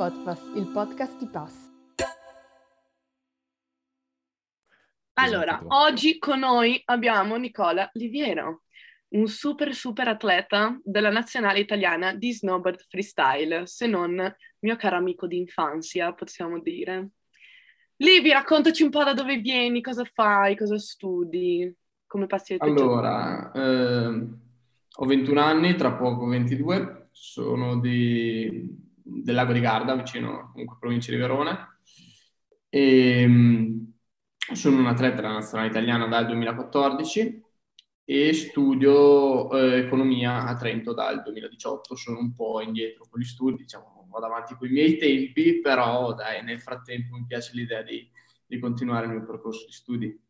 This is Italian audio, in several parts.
Podpass, il podcast di Pass. Allora, oggi con noi abbiamo Nicola Liviero, un super super atleta della nazionale italiana di snowboard freestyle, se non mio caro amico di infanzia, possiamo dire. Livi, raccontaci un po' da dove vieni, cosa fai, cosa studi, come passi il tuo Allora, eh, ho 21 anni, tra poco 22, sono di, del Lago di Garda, vicino comunque provincia di Verona. E, mh, sono un atleta della nazionale italiana dal 2014 e studio eh, economia a Trento dal 2018. Sono un po' indietro con gli studi, diciamo, vado avanti con i miei tempi, però dai, nel frattempo mi piace l'idea di, di continuare il mio percorso di studi.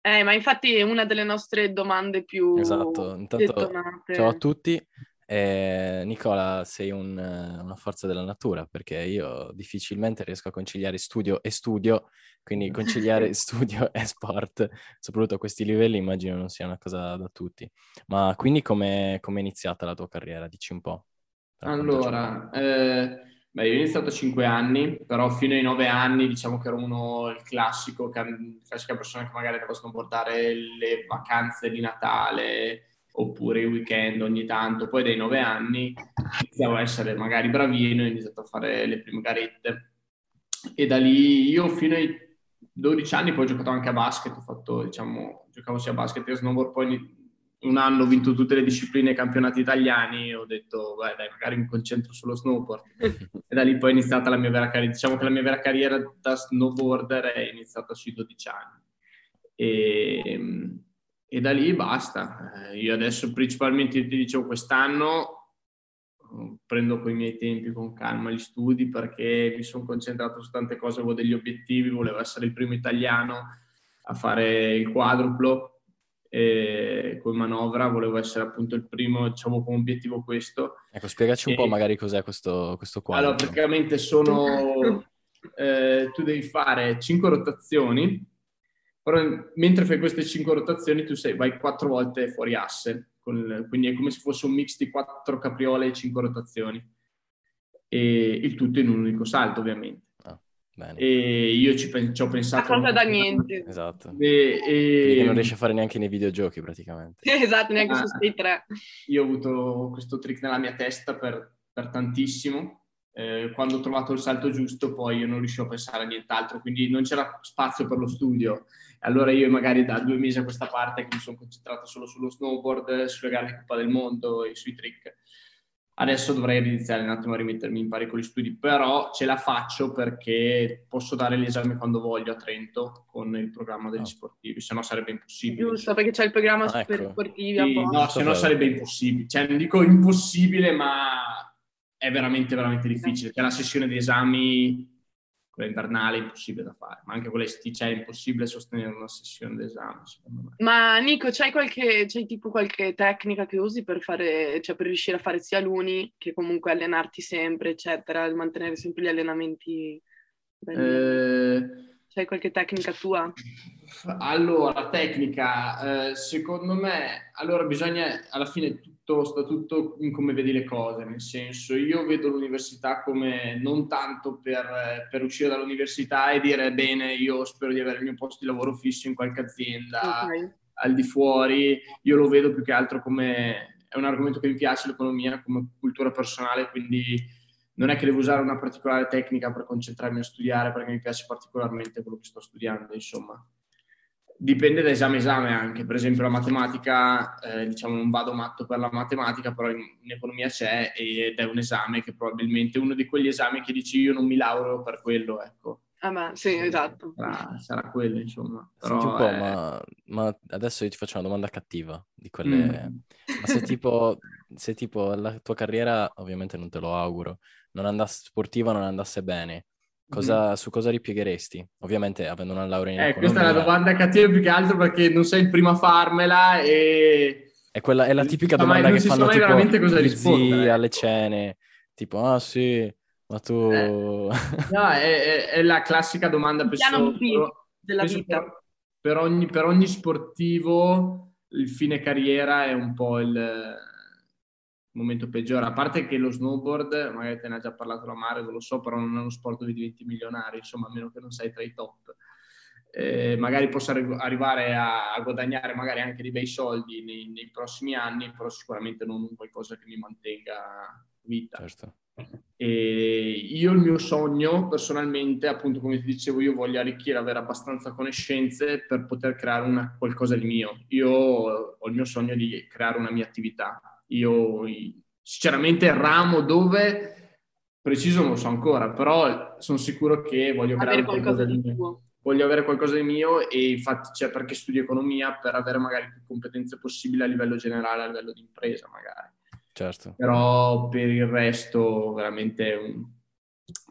Eh, ma infatti è una delle nostre domande più Esatto, intanto ciao a tutti. Eh, Nicola, sei un, una forza della natura perché io difficilmente riesco a conciliare studio e studio, quindi conciliare studio e sport, soprattutto a questi livelli, immagino non sia una cosa da tutti. Ma quindi come è iniziata la tua carriera? Dici un po'. Allora, eh, beh, io ho iniziato a 5 anni, però fino ai 9 anni diciamo che ero uno, il classico, ca- classica persona che magari andava a snowboardare le vacanze di Natale oppure i weekend ogni tanto. Poi dai 9 anni iniziavo a essere magari bravino ho iniziato a fare le prime garette. E da lì io fino ai 12 anni poi ho giocato anche a basket, ho fatto, diciamo, giocavo sia a basket che a snowboard, poi un anno ho vinto tutte le discipline campionati italiani e ho detto, beh dai, magari mi concentro sullo snowboard. e da lì poi è iniziata la mia vera carriera. Diciamo che la mia vera carriera da snowboarder è iniziata sui 12 anni. E, e da lì basta. Eh, io adesso principalmente ti dicevo quest'anno eh, prendo con i miei tempi con calma gli studi perché mi sono concentrato su tante cose, avevo degli obiettivi, volevo essere il primo italiano a fare il quadruplo e con manovra, volevo essere appunto il primo, diciamo come obiettivo questo. Ecco, spiegaci un po' E- magari cos'è questo, questo Allora, quadro. praticamente sono, eh, tu devi fare 5 rotazioni, però mentre fai queste 5 rotazioni tu sei, vai 4 volte fuori asse, con il- quindi è come se fosse un mix di 4 capriole e 5 rotazioni. E il tutto in un unico salto, ovviamente. Bene, E io ci, pen- ci ho pensato... Una cosa da niente. esatto. E, e- che non riesci a fare neanche nei videogiochi praticamente. Esatto, neanche su Ah. Stay 3. io ho avuto questo trick nella mia testa per, per tantissimo. Eh, quando ho trovato il salto giusto, poi io non riuscivo a pensare a nient'altro, quindi non c'era spazio per lo studio. Allora io magari da due mesi a questa parte che mi sono concentrato solo sullo snowboard, sulle gare di Coppa del Mondo e sui trick. Adesso dovrei iniziare un attimo a rimettermi in pari con gli studi, però ce la faccio perché posso dare l'esame quando voglio a Trento con il programma degli Ah. sportivi, se no sarebbe impossibile. Giusto, perché c'è il programma Ah, ecco. sportivi a Sì, no, se no sarebbe impossibile. Cioè, non dico impossibile, ma è veramente, veramente difficile. C'è la sessione di esami, quella invernale, è impossibile da fare. Ma anche quella estiva è impossibile sostenere una sessione d'esame, secondo me. Ma Nico, c'hai qualche, c'hai tipo qualche tecnica che usi per fare, cioè per riuscire a fare sia l'uni che comunque allenarti sempre, eccetera, mantenere sempre gli allenamenti? Eh, C'hai qualche tecnica tua? Allora, tecnica, eh, secondo me, allora bisogna, alla fine tutto, sta tutto in come vedi le cose, nel senso, io vedo l'università come non tanto per, per uscire dall'università e dire, bene, io spero di avere il mio posto di lavoro fisso in qualche azienda, Ok. al di fuori, io lo vedo più che altro come, è un argomento che mi piace, l'economia, come cultura personale, quindi non è che devo usare una particolare tecnica per concentrarmi a studiare, perché mi piace particolarmente quello che sto studiando, insomma. Dipende da esame a esame anche, per esempio la matematica, eh, diciamo non vado matto per la matematica, però in, in economia c'è ed è un esame che probabilmente è uno di quegli esami che dici io non mi laureo per quello, ecco. Ah, ma sì, esatto. Sarà, sarà quello, insomma. Senti un Però po', è- ma, ma adesso io ti faccio una domanda cattiva di quelle... Mm. Ma se tipo, se tipo la tua carriera, ovviamente non te lo auguro, non andasse sportiva, non andasse bene, cosa, su cosa ripiegheresti? Ovviamente avendo una laurea in. Eh, questa è una economia. domanda cattiva più che altro perché non sei il primo a farmela e... È, quella, è la si tipica domanda che fanno tipo veramente cosa gli rispondere, zii alle ecco. cene, tipo, ah sì, ma tu... Eh. No, è, è- è la classica domanda per, Piano so- B per- della penso vita. per- per ogni, per ogni sportivo il fine carriera è un po' il, momento peggiore. A parte che lo snowboard, magari te ne ha già parlato la Mario, lo so, però non è uno sport dove diventi milionario, insomma, a meno che non sei tra i top. Eh, magari posso arrivare a, a, guadagnare magari anche dei bei soldi nei, nei, prossimi anni, però sicuramente non qualcosa che mi mantenga vita. Certo. E io il mio sogno personalmente, appunto come ti dicevo, io voglio arricchire, avere abbastanza conoscenze per poter creare una, qualcosa di mio. Io ho il mio sogno di creare una mia attività. Io sinceramente ramo dove preciso non lo so ancora, però sono sicuro che voglio creare qualcosa, qualcosa di mio. Voglio avere qualcosa di mio e infatti c'è cioè, perché studio economia per avere magari più competenze possibili a livello generale, a livello di impresa magari certo. però per il resto veramente un,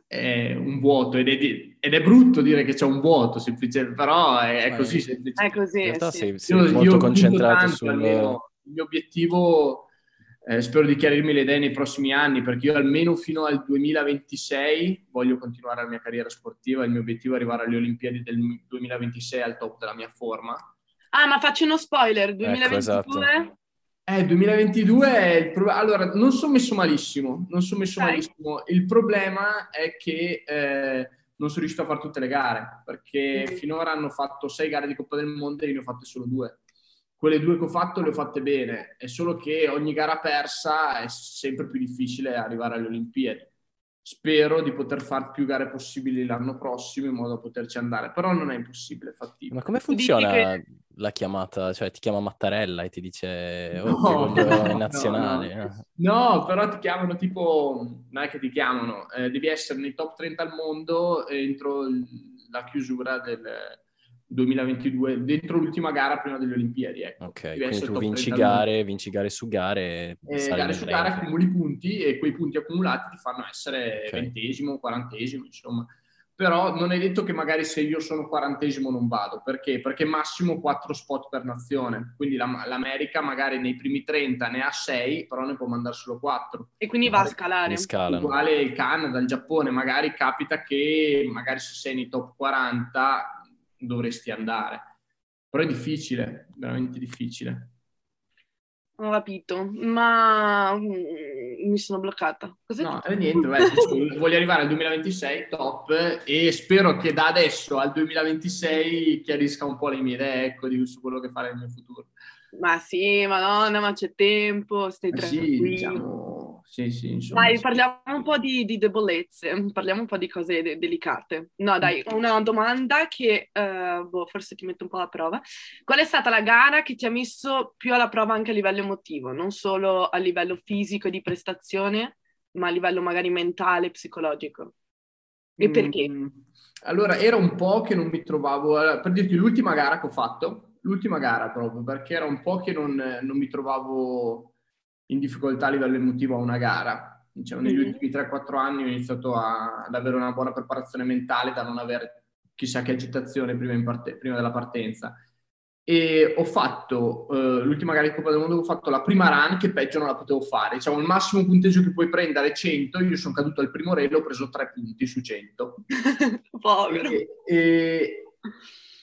è un vuoto ed è, ed è, brutto dire che c'è un vuoto, semplicemente, però è, è così. È così. In realtà sì. sei, sei io, molto io concentrato sul... Almeno, il mio obiettivo, eh, spero di chiarirmi le idee nei prossimi anni, perché io almeno fino al 2026 voglio continuare la mia carriera sportiva, il mio obiettivo è arrivare alle Olimpiadi del 2026 al top della mia forma. Ah, ma faccio uno spoiler, 2022? Ecco, esatto. Eh, 2022 è il pro... Allora, non sono messo malissimo, non sono messo okay. malissimo. Il problema è che eh, non sono riuscito a fare tutte le gare, perché mm. finora hanno fatto sei gare di Coppa del Mondo e io ne ho fatte solo due. Quelle due che ho fatto le ho fatte bene, è solo che ogni gara persa è sempre più difficile arrivare alle Olimpiadi spero di poter fare più gare possibili l'anno prossimo in modo da poterci andare, però non è impossibile, fattibile. Ma come funziona che... la chiamata? Cioè ti chiama Mattarella e ti dice oh, no, ti voglio in nazionale? No, no. no, però ti chiamano tipo, non è che ti chiamano, eh, devi essere nei top 30 al mondo entro la chiusura del 2022, dentro l'ultima gara prima delle Olimpiadi. Ecco. Ok, quindi tu vinci gare, vinci gare su gare. Eh, gare su gare accumuli punti e quei punti accumulati ti fanno essere okay. ventesimo, quarantesimo, insomma. Però non è detto che magari se io sono quarantesimo non vado. Perché? Perché massimo quattro spot per nazione. Quindi la, l'America magari nei primi 30 ne ha 6, però ne può mandare solo 4. E quindi va a scalare. Uguale il Canada, il Giappone. Magari capita che magari se sei nei top 40 dovresti andare. Però è difficile, veramente difficile. Ho capito, ma mm, mi sono bloccata. Cos'è no, è niente, beh, voglio arrivare al 2026, top, e spero che da adesso al 2026 chiarisca un po' le mie idee, ecco, di, su quello che fare nel mio futuro. Ma sì, madonna, ma c'è tempo, stai eh tranquillo. Sì, diciamo, sì, sì, insomma. Dai, parliamo un po' di, di, debolezze, parliamo un po' di cose de- delicate. No, dai, una domanda che uh, boh, forse ti metto un po' alla prova. Qual è stata la gara che ti ha messo più alla prova anche a livello emotivo, non solo a livello fisico di prestazione, ma a livello magari mentale, psicologico? E perché? Mm, allora, era un po' che non mi trovavo, per dirti l'ultima gara che ho fatto, l'ultima gara proprio, perché era un po' che non, non mi trovavo in difficoltà a livello emotivo a una gara. Diciamo, negli mm-hmm. ultimi 3-4 anni ho iniziato a, ad avere una buona preparazione mentale da non avere chissà che agitazione prima, parte, prima della partenza. E ho fatto uh, l'ultima gara di Coppa del Mondo, ho fatto la prima run che peggio non la potevo fare. Diciamo, il massimo punteggio che puoi prendere è 100, io sono caduto al primo rail, ho preso 3 punti su 100. Povero. E, e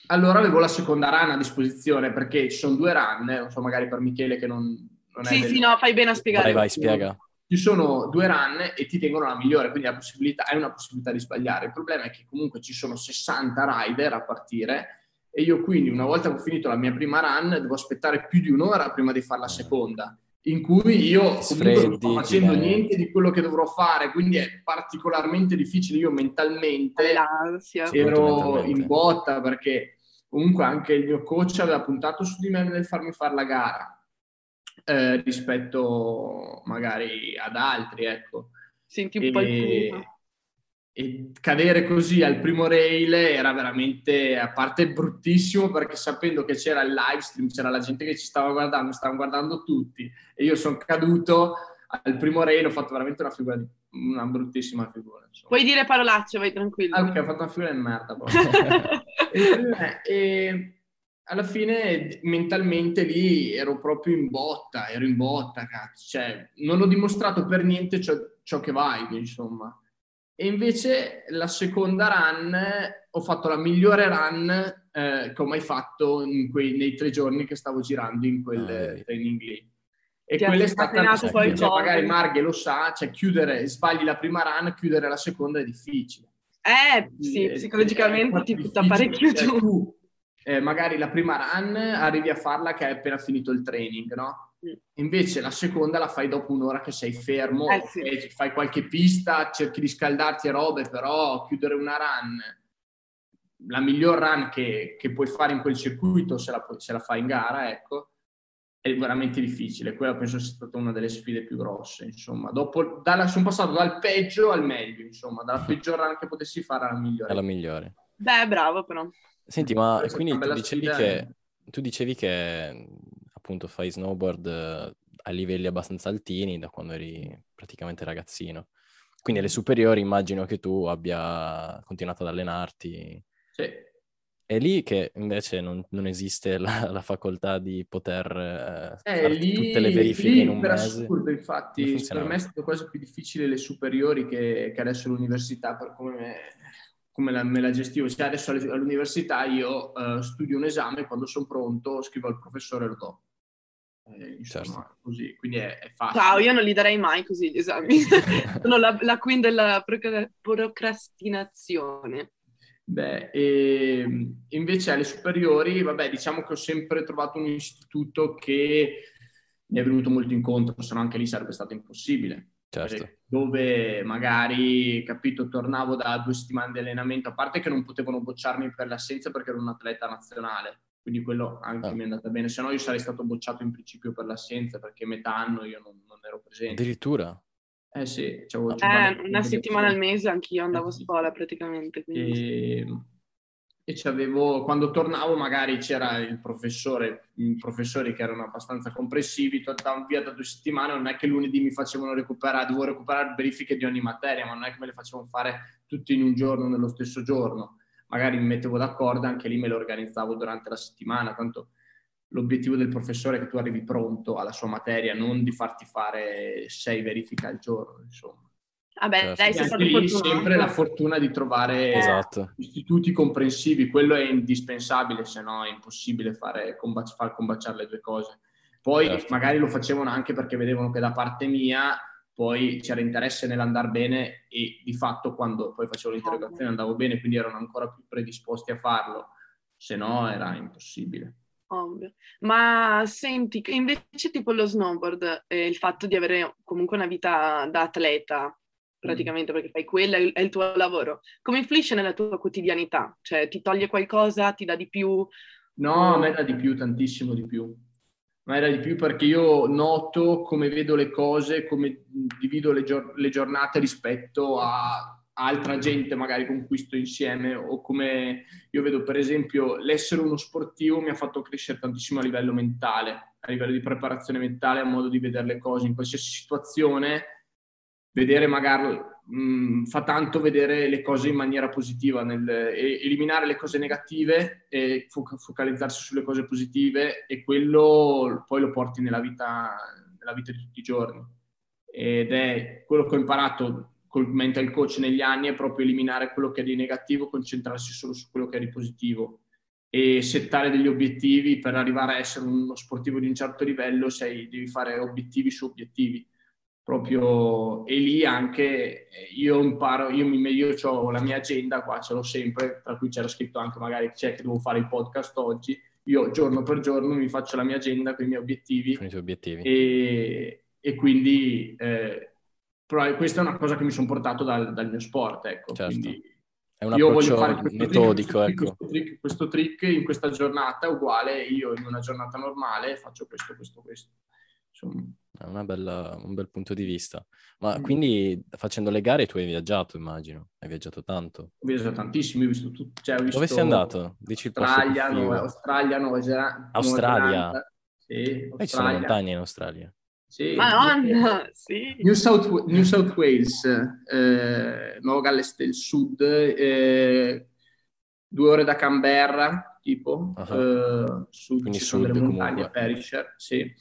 allora avevo la seconda run a disposizione perché ci sono due run, non so, magari per Michele che non sì, è... Sì, no, fai bene a spiegare. Vai, vai, spiega. Ci sono due run e ti tengono la migliore, quindi la possibilità, hai una possibilità di sbagliare. Il problema è che comunque ci sono 60 rider a partire e io quindi una volta che ho finito la mia prima run devo aspettare più di un'ora prima di fare la seconda in cui io comunque non sto facendo eh. niente di quello che dovrò fare, quindi è particolarmente difficile. Io mentalmente L'ansia. ero in botta perché comunque anche il mio coach aveva puntato su di me nel farmi fare la gara eh, rispetto magari ad altri, ecco. Senti un e, po' il clima. E cadere così al primo rail era veramente, a parte bruttissimo, perché sapendo che c'era il live stream, c'era la gente che ci stava guardando, stavano guardando tutti, e io sono caduto al primo rail, ho fatto veramente una figura di una bruttissima figura. Insomma. Puoi dire parolacce, vai tranquillo. Ah, ok, ho fatto una figura di merda. e, e, alla fine mentalmente lì ero proprio in botta, ero in botta, cazzo. Cioè, non ho dimostrato per niente ciò, ciò che vai, insomma. E invece la seconda run ho fatto la migliore run eh, che ho mai fatto quei, nei tre giorni che stavo girando in quel ah, training lì E quella è stata una cioè, magari Marghe lo sa, cioè chiudere, sbagli la prima run, chiudere la seconda è difficile. Eh, sì, psicologicamente ti butta parecchio cioè, giù. Tu, eh, magari la prima run arrivi a farla che hai appena finito il training, no? Mm. Invece la seconda la fai dopo un'ora che sei fermo, eh, sì. fai qualche pista, cerchi di scaldarti e robe, però chiudere una run, la miglior run che, che puoi fare in quel circuito se la, se la fai in gara, ecco, è veramente difficile. Quella penso sia stata una delle sfide più grosse, insomma. Dopo, dalla, sono passato dal peggio al meglio, insomma, dalla peggior run che potessi fare alla migliore. Alla migliore. Beh, bravo però. Senti, ma quindi tu dicevi, che, tu dicevi che appunto fai snowboard a livelli abbastanza altini da quando eri praticamente ragazzino. Quindi alle superiori immagino che tu abbia continuato ad allenarti. Sì. È lì che invece non, non esiste la, la, facoltà di poter eh, fare lì, tutte le verifiche lì, in un per mese. assurdo, infatti, per me è stato quasi più difficile le superiori che, che adesso l'università, per come, me, come la, me la gestivo. Cioè adesso all'università io uh, studio un esame, quando sono pronto scrivo al professore e lo do. Eh, insomma, certo. così, quindi è, è, facile. Ciao, io non li darei mai così gli esami. Sono la, la queen della procrastinazione. Beh, e ehm, invece alle superiori, vabbè, diciamo che ho sempre trovato un istituto che mi è venuto molto incontro, se no anche lì sarebbe stato impossibile. Certo. Dove magari, capito, tornavo da due settimane di allenamento, a parte che non potevano bocciarmi per l'assenza perché ero un atleta nazionale, quindi quello anche ah. mi è andata bene, se no io sarei stato bocciato in principio per l'assenza perché metà anno io non, non ero presente. Addirittura? Eh sì, c'avevo eh, una settimana al mese anch'io andavo a scuola praticamente. Quindi. E, e quando tornavo magari c'era il professore, i professori che erano abbastanza comprensivi, andavo via da due settimane, non è che lunedì mi facevano recuperare, dovevo recuperare verifiche di ogni materia, ma non è che me le facevano fare tutte in un giorno, nello stesso giorno. Magari mi mettevo d'accordo, anche lì me le organizzavo durante la settimana, tanto l'obiettivo del professore è che tu arrivi pronto alla sua materia, non di farti fare sei verifiche al giorno, insomma. Vabbè, certo. dai, sei stato lì sempre la fortuna di trovare esatto. istituti comprensivi, quello è indispensabile, se no è impossibile fare, combac- far combaciare le due cose. Poi certo. magari lo facevano anche perché vedevano che da parte mia poi c'era interesse nell'andare bene e di fatto quando poi facevo l'interrogazione andavo bene, quindi erano ancora più predisposti a farlo, se no era impossibile. Ovvio. Ma senti, invece tipo lo snowboard, eh, il fatto di avere comunque una vita da atleta, praticamente mm. perché fai quello, è il tuo lavoro, come influisce nella tua quotidianità? Cioè ti toglie qualcosa, ti dà di più? No, a me dà di più, tantissimo di più. A me dà di più perché io noto come vedo le cose, come divido le, gior- le giornate rispetto a altra gente magari con cui sto insieme o come io vedo per esempio l'essere uno sportivo mi ha fatto crescere tantissimo a livello mentale, a livello di preparazione mentale, a modo di vedere le cose in qualsiasi situazione, vedere magari mh, mm, fa tanto vedere le cose in maniera positiva, nel, eliminare le cose negative e fo- focalizzarsi sulle cose positive e quello poi lo porti nella vita, nella vita di tutti i giorni. Ed è quello che ho imparato col mental coach negli anni è proprio eliminare quello che è di negativo, concentrarsi solo su quello che è di positivo e settare degli obiettivi per arrivare a essere uno sportivo di un certo livello, sei, devi fare obiettivi su obiettivi. Proprio, e lì anche eh, io imparo, io, mi, io ho la mia agenda qua, ce l'ho sempre, tra cui c'era scritto anche magari c'è che devo fare il podcast oggi, io giorno per giorno mi faccio la mia agenda con i miei obiettivi. Con i tuoi obiettivi. E, e quindi eh, però questa è una cosa che mi sono portato dal, dal mio sport, ecco. Certo. Quindi è un io voglio fare metodico, trick, ecco. questo, trick, questo trick in questa giornata uguale, io in una giornata normale faccio questo, questo, questo. Insomma. È bella, un bel punto di vista. Ma mm. quindi facendo le gare tu hai viaggiato, immagino? Hai viaggiato tanto? Ho viaggiato tantissimo, ho visto tutto. Cioè, ho visto Dove sei andato? Dici Australia, Nuova, Australia, Nuova Zelanda. Australia? Sì, Australia. E ci sono montagne in Australia? Sì. Madonna, sì. New South, New South Wales, eh, Nuova Galles del Sud, eh, due ore da Canberra, tipo, uh-huh. eh, sud, Quindi ci sud, sono delle montagne, comunque. Perisher, sì.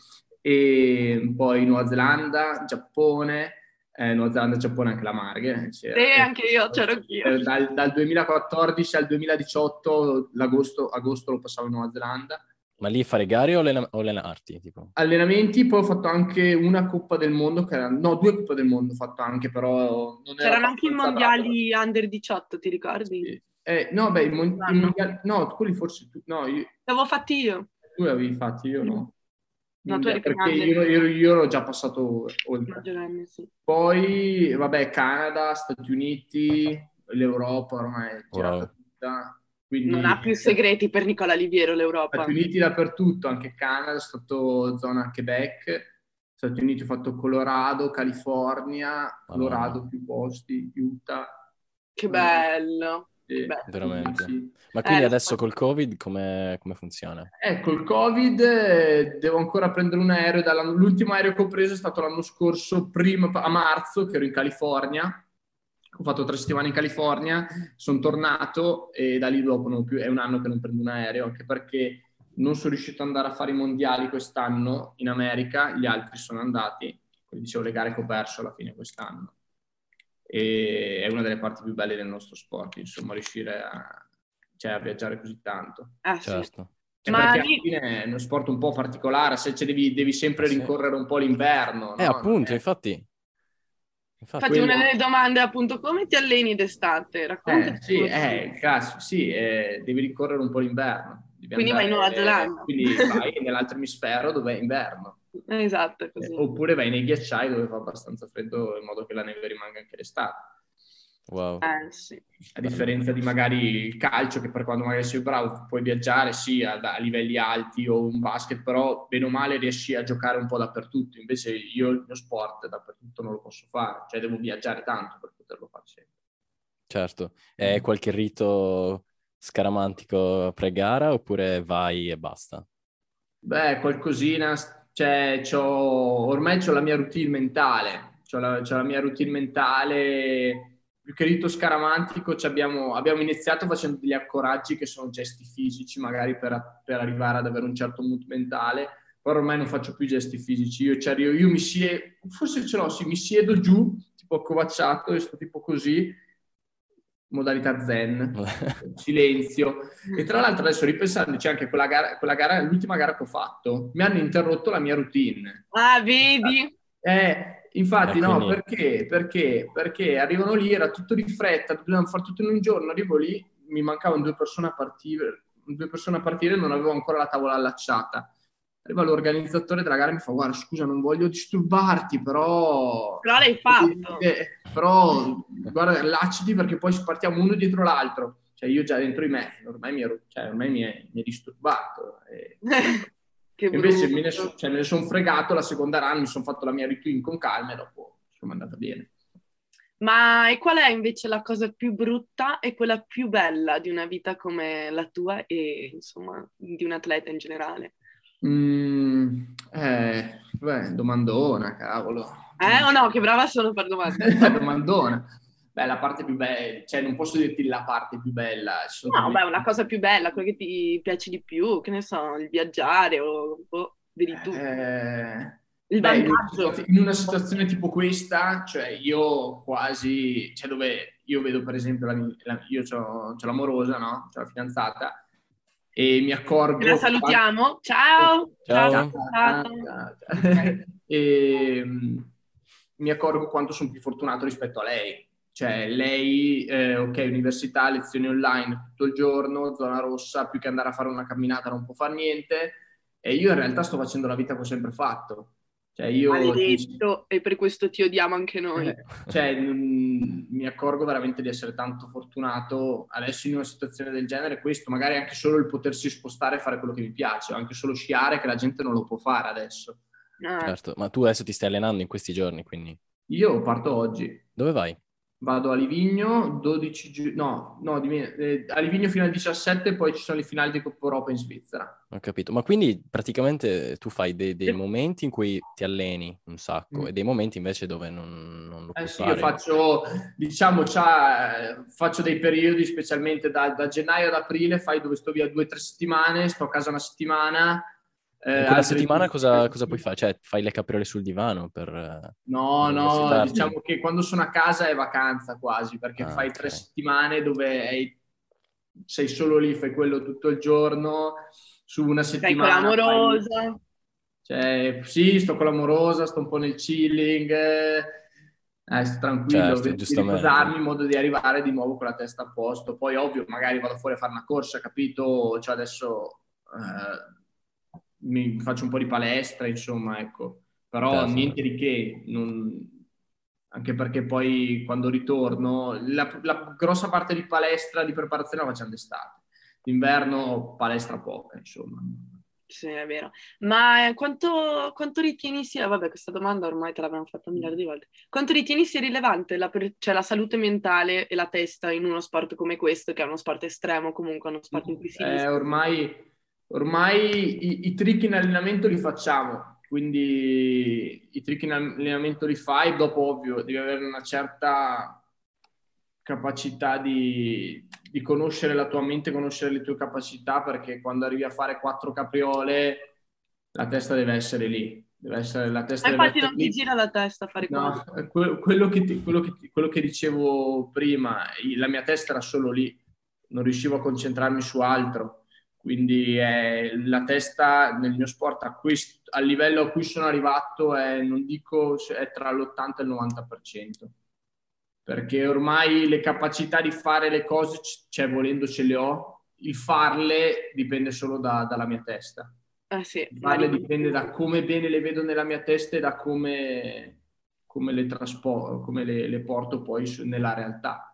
E poi Nuova Zelanda, Giappone, eh, Nuova Zelanda, Giappone, anche la Marghe. Sì, anche io, c'ero anch'io. Eh, dal, dal, 2014 al 2018, l'agosto agosto lo passavo in Nuova Zelanda Ma lì fare gare o, allena- o allenarti? Tipo? Allenamenti, poi ho fatto anche una Coppa del Mondo, che era... no, due Coppe del Mondo ho fatto anche, però non C'erano anche i mondiali bravo. under 18, ti ricordi? Sì. Eh, no, beh, i, mon- i mondiali... No, quelli forse... Tu... No, io... L'avevo fatti io. Tu li avevi fatti, io no. No, tu eri perché io, io, io ero già passato oltre. Maggiorenne, sì. Poi, vabbè, Canada, Stati Uniti, l'Europa ormai è girata wow. tutta. Quindi, non ha più segreti per Nicola Liviero l'Europa. Stati Uniti dappertutto, anche Canada, è stato zona Quebec, Stati Uniti ho fatto Colorado, California, Colorado più posti, Utah. Che bello! Sì, veramente. Sì. Ma quindi eh, adesso col Covid come, come funziona? Eh, col Covid eh, devo ancora prendere un aereo. L'ultimo aereo che ho preso è stato l'anno scorso, prima, a marzo, che ero in California ho fatto tre settimane in California, sono tornato e da lì dopo non più, è un anno che non prendo un aereo, anche perché non sono riuscito ad andare a fare i mondiali quest'anno in America, gli altri sono andati, quindi dicevo le gare che ho perso alla fine quest'anno. E è una delle parti più belle del nostro sport, insomma, riuscire a, cioè, a viaggiare così tanto. Ah, certo. Sì. Ma perché alla fine è uno sport un po' particolare, se devi, devi, sempre rincorrere un po' l'inverno. Eh, no? appunto, eh. infatti Infatti, quello... una delle domande è appunto come ti alleni d'estate? Raccontaci. Eh, sì, eh, cazzo, sì eh, devi ricorrere un po' l'inverno. quindi vai in Nuova Zelanda. quindi vai nell'altro emisfero dove è inverno. Esatto, così. Eh, oppure vai nei ghiacciai dove fa abbastanza freddo in modo che la neve rimanga anche l'estate. Wow. Eh, sì. A differenza di magari il calcio, che per quando magari sei bravo puoi viaggiare sì a, a, livelli alti o un basket, però bene o male riesci a giocare un po' dappertutto. Invece io il mio sport dappertutto non lo posso fare, cioè devo viaggiare tanto per poterlo fare sempre. Certo. È qualche rito scaramantico pre-gara oppure vai e basta? Beh, qualcosina, cioè, c'ho, ormai ho la mia routine mentale, ho la, la mia routine mentale più che rito scaramantico abbiamo, abbiamo, iniziato facendo degli accoraggi che sono gesti fisici, magari per, per, arrivare ad avere un certo mood mentale, però ormai non faccio più gesti fisici. Io, cioè, io, io mi siedo, forse ce l'ho, sì, mi siedo giù, tipo accovacciato, e sto tipo così, modalità zen, silenzio. E tra l'altro adesso ripensandoci anche quella gara, quella gara, l'ultima gara che ho fatto, mi hanno interrotto la mia routine. Ah, vedi? Eh, Infatti, no, perché? Perché? Perché arrivano lì, era tutto di fretta, dobbiamo fare tutto in un giorno, arrivo lì, mi mancavano due persone a partire, due persone a partire non avevo ancora la tavola allacciata. Arriva l'organizzatore della gara e mi fa, guarda, scusa, non voglio disturbarti, però... Però l'hai fatto. Eh, però, guarda, allacciati perché poi partiamo uno dietro l'altro. Cioè, io già dentro di me, ormai mi, ero, cioè, ormai mi, è, mi è disturbato. E... Che Invece me ne, so, cioè, me ne sono fregato la seconda run, mi sono fatto la mia routine con calma e dopo sono andata bene. Ma e qual è invece la cosa più brutta e quella più bella di una vita come la tua e insomma di un atleta in generale? Mm, eh, beh, domandona, cavolo. Eh o no, che brava sono per domande. domandona. Beh, la parte più bella, cioè non posso dirti la parte più bella. No, beh, una cosa più bella, quella che ti piace di più, che ne so, il viaggiare o, o vedi tu. Eh... Il beh. In una situazione tipo questa, cioè io quasi, cioè dove io vedo per esempio, la, la, io ho l'amorosa, no? C'ho la fidanzata, e mi accorgo... La salutiamo, ciao! Ciao! ciao. ciao. ciao. e, mm, mi accorgo quanto sono più fortunato rispetto a lei cioè, lei, eh, ok, università, lezioni online tutto il giorno, zona rossa, più che andare a fare una camminata non può fare niente. E io in realtà sto facendo la vita che ho sempre fatto. Cioè, io... Maledetto, e per questo ti odiamo anche noi. Eh, cioè, mh, mi accorgo veramente di essere tanto fortunato adesso in una situazione del genere. Questo, magari anche solo il potersi spostare e fare quello che mi piace, o anche solo sciare che la gente non lo può fare adesso. Ah. Certo, ma tu adesso ti stai allenando in questi giorni, quindi? Io parto oggi. Dove vai? Vado a Livigno, 12 giugno, no, no, eh, a Livigno fino al 17, poi ci sono le finali di Coppa Europa in Svizzera. Ho capito, ma quindi praticamente tu fai dei, dei momenti in cui ti alleni un sacco mm. e dei momenti invece dove non, non lo eh sì, fare. Io faccio, diciamo, faccio dei periodi, specialmente da, da gennaio ad aprile, fai dove sto via due o tre settimane, sto a casa una settimana, eh, quella settimana cosa, cosa, puoi fare? Cioè, fai le capriole sul divano per... No, per no, diciamo che quando sono a casa è vacanza quasi, perché ah, fai okay. tre settimane dove hai, sei solo lì, fai quello tutto il giorno, su una settimana. Sei con l'amorosa. Cioè, sì, sto con l'amorosa, sto un po' nel chilling, eh, sto tranquillo, certo, di riposarmi in modo di arrivare di nuovo con la testa a posto. Poi, ovvio, magari vado fuori a fare una corsa, capito? Cioè, adesso eh, mi faccio un po' di palestra, insomma, ecco. Però certo. niente di che, non... anche perché poi quando ritorno, la, la grossa parte di palestra, di preparazione la facciamo d'estate. D'inverno palestra poca, insomma. Sì, è vero. Ma eh, quanto, quanto, ritieni sia, vabbè, questa domanda ormai te l'abbiamo fatta un miliardo di volte, quanto ritieni sia rilevante la, cioè, la salute mentale e la testa in uno sport come questo, che è uno sport estremo comunque, uno sport in cui si... Eh, ormai, ormai i, i trick in allenamento li facciamo, quindi i trick in allenamento li fai, dopo ovvio devi avere una certa capacità di, di, conoscere la tua mente, conoscere le tue capacità, perché quando arrivi a fare quattro capriole la testa deve essere lì. Deve essere la testa. Ma infatti non ti gira la testa a fare no, quello, quello, che ti, quello, che, quello che dicevo prima, la mia testa era solo lì, non riuscivo a concentrarmi su altro. Quindi eh, la testa nel mio sport a, cui, a livello a cui sono arrivato è, non dico, è tra l'80 e il 90% perché ormai le capacità di fare le cose, cioè volendo ce le ho, il farle dipende solo da, dalla mia testa. Eh sì, il farle dipende da come bene le vedo nella mia testa e da come, come le trasporto, come le, le, porto poi su, nella realtà.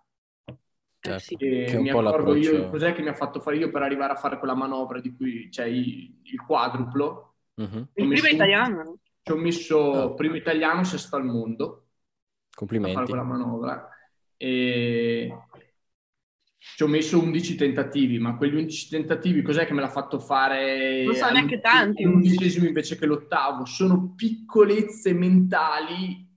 Eh sì. mi accorgo io, cos'è che mi ha fatto fare io per arrivare a fare quella manovra di cui c'è il, il quadruplo. Uh-huh. Il primo italiano. Ci ho messo oh. primo italiano, sesto al mondo Complimenti. A fare quella manovra. E ci ho messo 11 tentativi, ma quegli 11 tentativi cos'è che me l'ha fatto fare? Non so neanche tanti. L'undicesimo invece che l'ottavo. Sono piccolezze mentali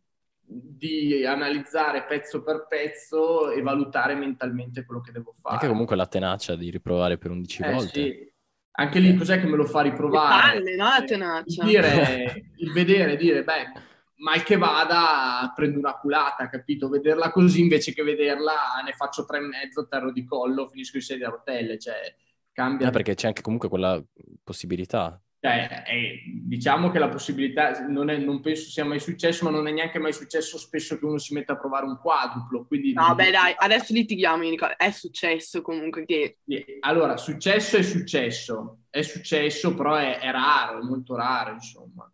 di analizzare pezzo per pezzo e valutare mentalmente quello che devo fare. Anche comunque la tenacia di riprovare per 11 eh, volte. Sì. Anche lì cos'è che me lo fa riprovare? Le palle, no? La tenacia. Dire, il vedere, dire, beh, mal che vada prendo una culata, capito? Vederla così invece che vederla ne faccio tre e mezzo, terro di collo, finisco in sedia a rotelle, cioè cambia. Eh, perché c'è anche comunque quella possibilità. Cioè, è, diciamo che la possibilità non, è, non, penso sia mai successo, ma non è neanche mai successo spesso che uno si metta a provare un quadruplo. Quindi no, beh, dai, adesso litighiamo. È successo comunque che. Allora, successo è successo, è successo, però è, è raro, è molto raro, insomma.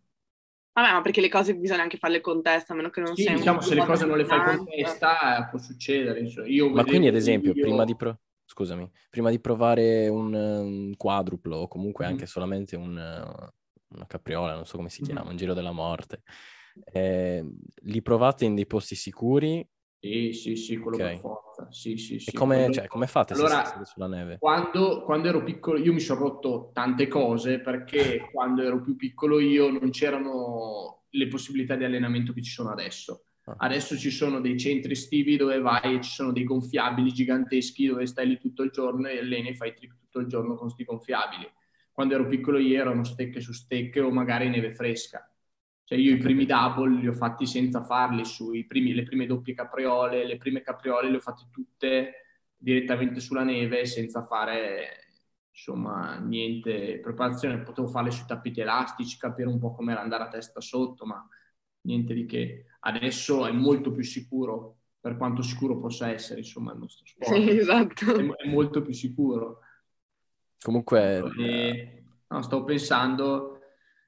Vabbè, ma perché le cose bisogna anche farle con testa, a meno che non sì, sia... diciamo, se le cose non le fai con testa può succedere. Io ma quindi, ad esempio, io... prima, di pro... Scusami, prima di provare un, un quadruplo o comunque mm. anche solamente un, una capriola, non so come si chiama, mm. un giro della morte, eh, li provate in dei posti sicuri sì, sì, sì, quello okay. per forza. Sì, sì, sì. E come, quello... cioè, come fate allora, se sulla neve? Quando, quando, ero piccolo, io mi sono rotto tante cose perché quando ero più piccolo io non c'erano le possibilità di allenamento che ci sono adesso. Adesso ci sono dei centri estivi dove vai e ci sono dei gonfiabili giganteschi dove stai lì tutto il giorno e alleni e fai trip tutto il giorno con questi gonfiabili. Quando ero piccolo io erano stecche su stecche o magari neve fresca cioè io i primi double li ho fatti senza farli sui primi, le prime doppie capriole, le prime capriole le ho fatte tutte direttamente sulla neve senza fare insomma niente preparazione, potevo farle sui tappeti elastici, capire un po' come andare a testa sotto, ma niente di che. Adesso è molto più sicuro, per quanto sicuro possa essere, insomma, il nostro sport. Sì, esatto. È, è molto più sicuro. Comunque... E, no, stavo pensando...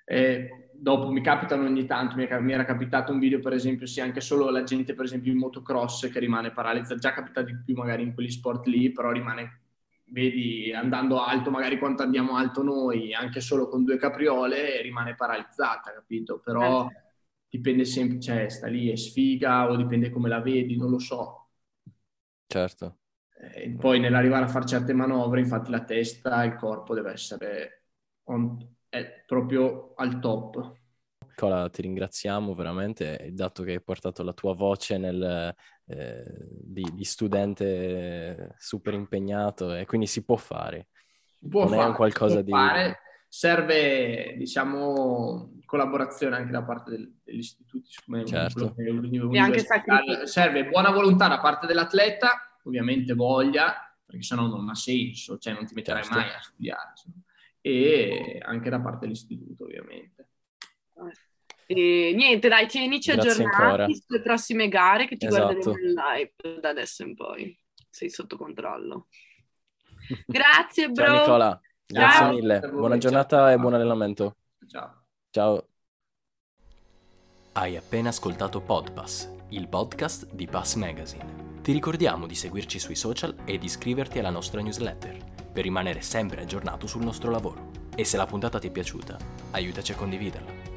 Eh, dopo mi capitano ogni tanto, mi, mi, era capitato un video per esempio, sì, anche solo la gente per esempio in motocross che rimane paralizzata, già capita di più magari in quegli sport lì, però rimane, vedi, andando alto, magari quanto andiamo alto noi, anche solo con due capriole, rimane paralizzata, capito? Però eh. Dipende sempre, cioè sta lì, è sfiga o dipende come la vedi, non lo so. Certo. E poi nell'arrivare a fare certe manovre, infatti la testa, il corpo deve essere on, proprio al top. Nicola, ti ringraziamo veramente, dato che hai portato la tua voce nel, eh, di, di, studente super impegnato e quindi si può fare. Si può non fare, è un qualcosa di... Fare. Serve, diciamo, collaborazione anche da parte del, degli istituti, come certo. e anche serve buona volontà da parte dell'atleta, ovviamente voglia, perché sennò non ha senso, cioè non ti metterai certo. mai a studiare. e anche da parte dell'istituto ovviamente. E niente, dai, tienici Grazie aggiornati ancora. sulle prossime gare che ti esatto. guarderemo in live da adesso in poi. Sei sotto controllo. Grazie, bro. Ciao Nicola, grazie Ciao. mille. Buona giornata Ciao. e buon allenamento. Ciao. Ciao. Hai appena ascoltato Podpass, il podcast di Pass Magazine. Ti ricordiamo di seguirci sui social e di iscriverti alla nostra newsletter per rimanere sempre aggiornato sul nostro lavoro. E se la puntata ti è piaciuta, aiutaci a condividerla.